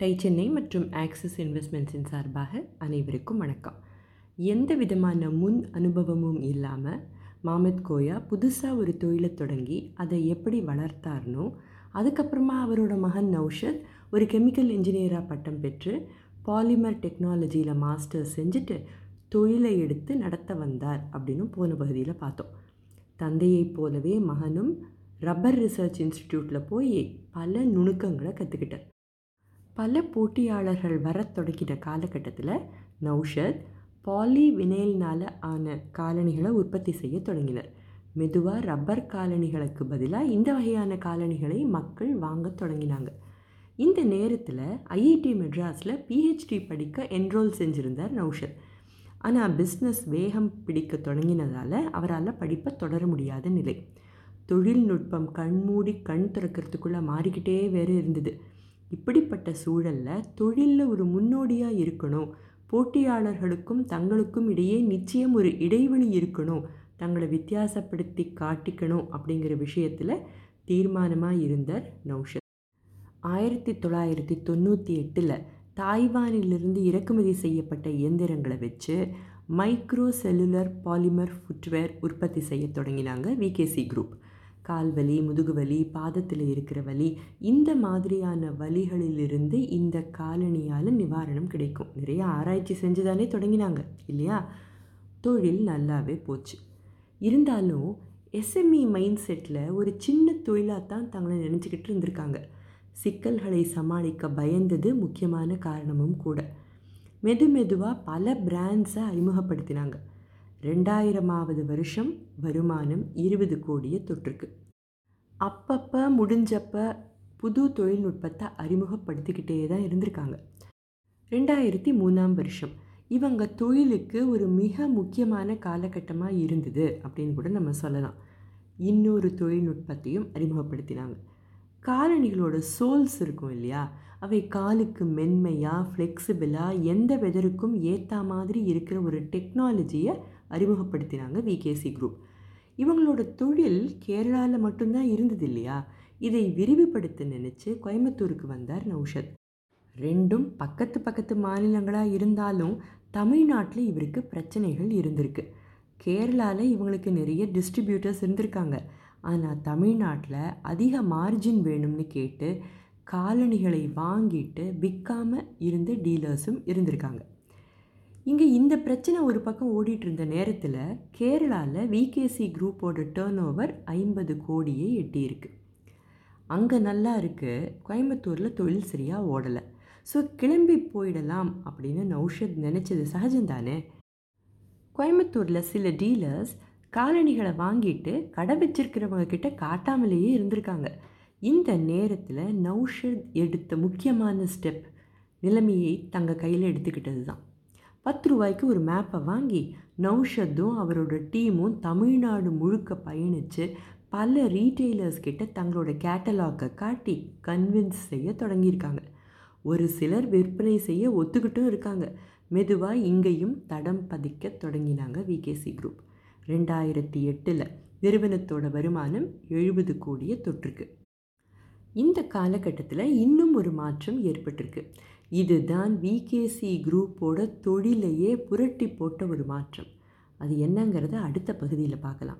Tie Chennai மற்றும் axis இன்வெஸ்ட்மெண்ட்ஸின் சார்பாக அனைவருக்கும் வணக்கம். எந்த விதமான முன் அனுபவமும் இல்லாமல் மாமத் கோயா புதுசாக ஒரு தொழிலை தொடங்கி அதை எப்படி வளர்த்தார்னோ அதுக்கப்புறமா அவரோட மகன் நௌஷத் ஒரு கெமிக்கல் இன்ஜினியராக பட்டம் பெற்று பாலிமர் டெக்னாலஜியில் மாஸ்டர்ஸ் செஞ்சுட்டு தொழிலை எடுத்து நடத்த வந்தார் அப்படின்னு போன பகுதியில் பார்த்தோம். தந்தையைப் போலவே மகனும் ரப்பர் ரிசர்ச் இன்ஸ்டிடியூட்டில் போய் பல நுணுக்கங்களை கற்றுக்கிட்டார் பல போட்டியாளர்கள் வரத் தொடங்கின காலகட்டத்தில் நௌஷத் பாலி வினைல்னால் ஆன காலணிகளை உற்பத்தி செய்ய தொடங்கினர். மெதுவாக ரப்பர் காலணிகளுக்கு பதிலாக இந்த வகையான காலணிகளை மக்கள் வாங்க தொடங்கினாங்க. இந்த நேரத்தில் ஐஐடி மெட்ராஸில் பிஹெச்டி படிக்க என்ரோல் செஞ்சுருந்தார் நௌஷத். ஆனால் பிஸ்னஸ் வேகம் பிடிக்க தொடங்கினதால் அவரால் படிப்பை தொடர முடியாத நிலை. தொழில்நுட்பம் கண்மூடி கண் திறக்கிறதுக்குள்ளே மாறிக்கிட்டே வேறு இருந்தது. இப்படிப்பட்ட சூழலில் தொழிலில் ஒரு முன்னோடியாக இருக்கணும். போட்டியாளர்களுக்கும் தங்களுக்கும் இடையே நிச்சயம் ஒரு இடைவெளி இருக்கணும். தங்களை வித்தியாசப்படுத்தி காட்டிக்கணும் அப்படிங்கிற விஷயத்தில் தீர்மானமாக இருந்தார் நௌஷத். ஆயிரத்தி தொள்ளாயிரத்தி தொண்ணூற்றி எட்டில் தாய்வானிலிருந்து இறக்குமதி செய்யப்பட்ட இயந்திரங்களை வச்சு மைக்ரோ செல்லுலர் பாலிமர் ஃபுட்வேர் உற்பத்தி செய்ய தொடங்கினாங்க விகேசி குரூப். கால் வலி முதுகு வலி பாதத்தில் இருக்கிற வலி இந்த மாதிரியான வலிகளிலிருந்து இந்த காலணியால் நிவாரணம் கிடைக்கும். நிறைய ஆராய்ச்சி செஞ்சு தானே தொடங்கினாங்க இல்லையா? தொழில் நல்லாவே போச்சு. இருந்தாலும் எஸ்எம்இ மைண்ட் செட்டில் ஒரு சின்ன தொழிலாக தான் தங்களை நினச்சிக்கிட்டு இருந்திருக்காங்க. சிக்கல்களை சமாளிக்க பயந்தது முக்கியமான காரணமும் கூட. மெது மெதுவாக பல பிராண்ட்ஸை அறிமுகப்படுத்தினாங்க. ரெண்டாயிரமாவது வருஷம் வருமானம் இருபது கோடியை தொற்றுக்கு. அப்பப்போ முடிஞ்சப்போ புது தொழில்நுட்பத்தை அறிமுகப்படுத்திக்கிட்டே தான் இருந்திருக்காங்க. ரெண்டாயிரத்தி மூணாம் வருஷம். இவங்க தொழிலுக்கு ஒரு மிக முக்கியமான காலகட்டமாக இருந்தது அப்படின்னு கூட நம்ம சொல்லலாம். இன்னொரு தொழில்நுட்பத்தையும் அறிமுகப்படுத்தினாங்க. காலணிகளோட சோல்ஸ் இருக்கும் இல்லையா? அவை காலுக்கு மென்மையாக ஃப்ளெக்சிபிளாக எந்த வெதருக்கும் ஏற்ற மாதிரி இருக்கிற ஒரு டெக்னாலஜியை அறிமுகப்படுத்தினாங்க விகேசி குரூப் இவங்களோட தொழில் கேரளாவில் மட்டும்தான் இருந்தது இல்லையா? இதை விரிவுபடுத்த நினச்சி கோயம்புத்தூருக்கு வந்தார் நௌஷத். ரெண்டும் பக்கத்து பக்கத்து மாநிலங்களாக இருந்தாலும் தமிழ்நாட்டில் இவருக்கு பிரச்சனைகள் இருந்திருக்கு. கேரளாவில் இவங்களுக்கு நிறைய டிஸ்ட்ரிபியூட்டர்ஸ் இருந்திருக்காங்க. ஆனால் தமிழ்நாட்டில் அதிக மார்ஜின் வேணும்னு கேட்டு காலணிகளை வாங்கிட்டு விற்காமல் இருந்த டீலர்ஸும் இருந்திருக்காங்க. இங்கே இந்த பிரச்சனை ஒரு பக்கம் ஓடிட்டு இருந்த நேரத்தில் கேரளாவில் விகேசி குரூப்போட டேர்ன் ஓவர் ஐம்பது கோடியை எட்டியிருக்கு. அங்கே நல்லா இருக்குது கோயம்புத்தூரில் தொழில் சரியாக ஓடலை. ஸோ கிளம்பி போயிடலாம் அப்படின்னு நௌஷத் நினச்சது சகஜம்தானே? கோயம்புத்தூரில் சில டீலர்ஸ் காலணிகளை வாங்கிட்டு கடை வச்சிருக்கிறவங்க கிட்ட காட்டாமலேயே இருந்திருக்காங்க. இந்த நேரத்தில் நௌஷத் எடுத்த முக்கியமான ஸ்டெப் நிலைமையை தங்க கையில் எடுத்துக்கிட்டது தான் பத்து ரூபாய்க்கு ஒரு மேப்பை வாங்கி நௌஷத்தும் அவரோட டீமும் தமிழ்நாடு முழுக்க பயணித்து பல ரீட்டெய்லர்ஸ் கிட்ட தங்களோட கேட்டலாக்கை காட்டி கன்வின்ஸ் செய்ய தொடங்கியிருக்காங்க. ஒரு சிலர் விற்பனை செய்ய ஒத்துக்கிட்டும் இருக்காங்க. மெதுவாக இங்கேயும் தடம் பதிக்க தொடங்கினாங்க விகேசி குரூப் ரெண்டாயிரத்தி எட்டில் நிறுவனத்தோட வருமானம் எழுபது கோடியை தொற்றுக்கு இந்த காலகட்டத்தில் இன்னும் ஒரு மாற்றம் ஏற்பட்டிருக்கு. இதுதான் விகேசி குரூப்போட தொழிலையே புரட்டி போட்ட ஒரு மாற்றம். அது என்னங்கிறத அடுத்த பகுதியில் பார்க்கலாம்.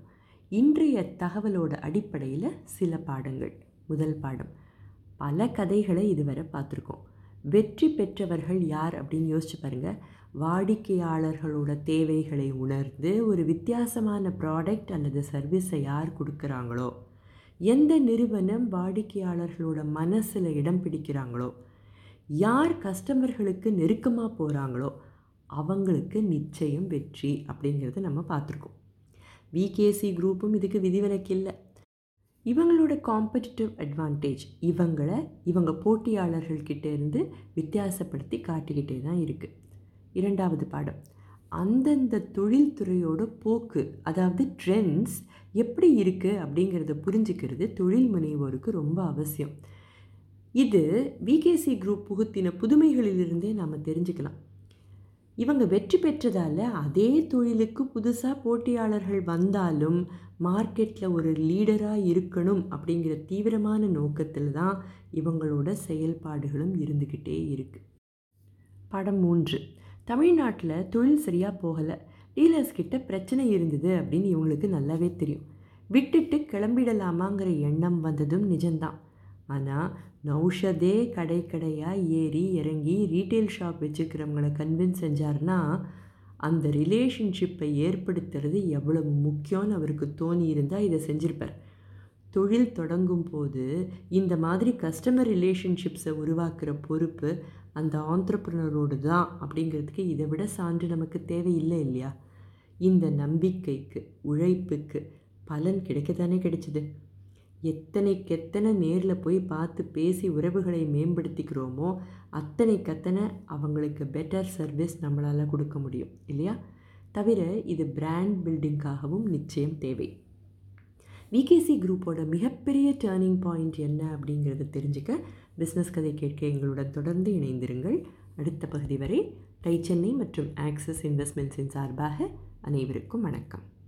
இன்றைய தகவலோட அடிப்படையில் சில பாடங்கள். முதல் பாடம். பல கதைகளை இதுவரை பார்த்துருக்கோம். வெற்றி பெற்றவர்கள் யார் அப்படின்னு யோசிச்சு பாருங்கள் வாடிக்கையாளர்களோட தேவைகளை உணர்ந்து ஒரு வித்தியாசமான ப்ராடக்ட் அல்லது சர்வீஸை யார் கொடுக்குறாங்களோ எந்த நிறுவனம் வாடிக்கையாளர்களோட மனசில் இடம் பிடிக்கிறாங்களோ யார் கஸ்டமர்களுக்கு நெருக்கமாக போகிறாங்களோ அவங்களுக்கு நிச்சயம் வெற்றி அப்படிங்கிறத நம்ம பார்த்துருக்கோம். விகேசி குரூப்பும் இதுக்கு விதிவிலக்கு இல்லை இவங்களோட காம்படிட்டிவ் அட்வான்டேஜ் இவங்களை இவங்க போட்டியாளர்கள்கிட்ட இருந்து வித்தியாசப்படுத்தி காட்டிக்கிட்டே தான் இருக்குது இரண்டாவது பாடம். அந்தந்த தொழில்துறையோட போக்கு அதாவது ட்ரெண்ட்ஸ் எப்படி இருக்குது அப்படிங்கிறத புரிஞ்சுக்கிறது தொழில் முனைவோருக்கு ரொம்ப அவசியம். இது விகேசி குரூப் புகுத்தின புதுமைகளிலிருந்தே நாம் தெரிஞ்சுக்கலாம். இவங்க வெற்றி பெற்றதால் அதே தொழிலுக்கு புதுசாக போட்டியாளர்கள் வந்தாலும் மார்க்கெட்டில் ஒரு லீடராக இருக்கணும் அப்படிங்கிற தீவிரமான நோக்கத்தில் தான் இவங்களோட செயல்பாடுகளும் இருந்துக்கிட்டே இருக்குது படம் மூன்று. தமிழ்நாட்டில் தொழில் சரியாக போகலை. டீலர்ஸ் கிட்ட பிரச்சனை இருந்தது அப்படின்னு இவங்களுக்கு நல்லாவே தெரியும். விட்டுட்டு கிளம்பிடலாமாங்கிற எண்ணம் வந்ததும் நிஜம்தான். ஆனால் நௌஷதே கடை கடையாக ஏறி இறங்கி ரீட்டைல் ஷாப் வச்சுக்கிறவங்கள கன்வின்ஸ் செஞ்சார்னா அந்த ரிலேஷன்ஷிப்பை ஏற்படுத்துறது எவ்வளவு முக்கியம்னு அவருக்கு தோணி இருந்தால் இதை செஞ்சுருப்பார். தொழில் தொடங்கும் போது இந்த மாதிரி கஸ்டமர் ரிலேஷன்ஷிப்ஸை உருவாக்குற பொறுப்பு அந்த ஆண்டர்ப்ரனரோடு தான் அப்படிங்கிறதுக்கு இதை விட சான்று நமக்கு தேவையில்லை இல்லையா? இந்த நம்பிக்கைக்கு உழைப்புக்கு பலன் கிடைக்கத்தானே கிடைச்சிது. எத்தனைக்கு எத்தனை நேரில் போய் பார்த்து பேசி உறவுகளை மேம்படுத்திக்கிறோமோ அத்தனைக்கு அத்தனை அவங்களுக்கு பெட்டர் சர்வீஸ் நம்மளால் கொடுக்க முடியும் இல்லையா? தவிர இது பிராண்ட் பில்டிங்காகவும் நிச்சயம் தேவை. விகேசி குரூப்போட மிகப்பெரிய டேர்னிங் பாயிண்ட் என்ன அப்படிங்கிறத தெரிஞ்சுக்க பிஸ்னஸ் கதை கேட்க எங்களுடன் தொடர்ந்து இணைந்திருங்கள். அடுத்த பகுதி வரை டை சென்னை மற்றும் ஆக்சிஸ் இன்வெஸ்ட்மெண்ட்ஸின் சார்பாக அனைவருக்கும் வணக்கம்.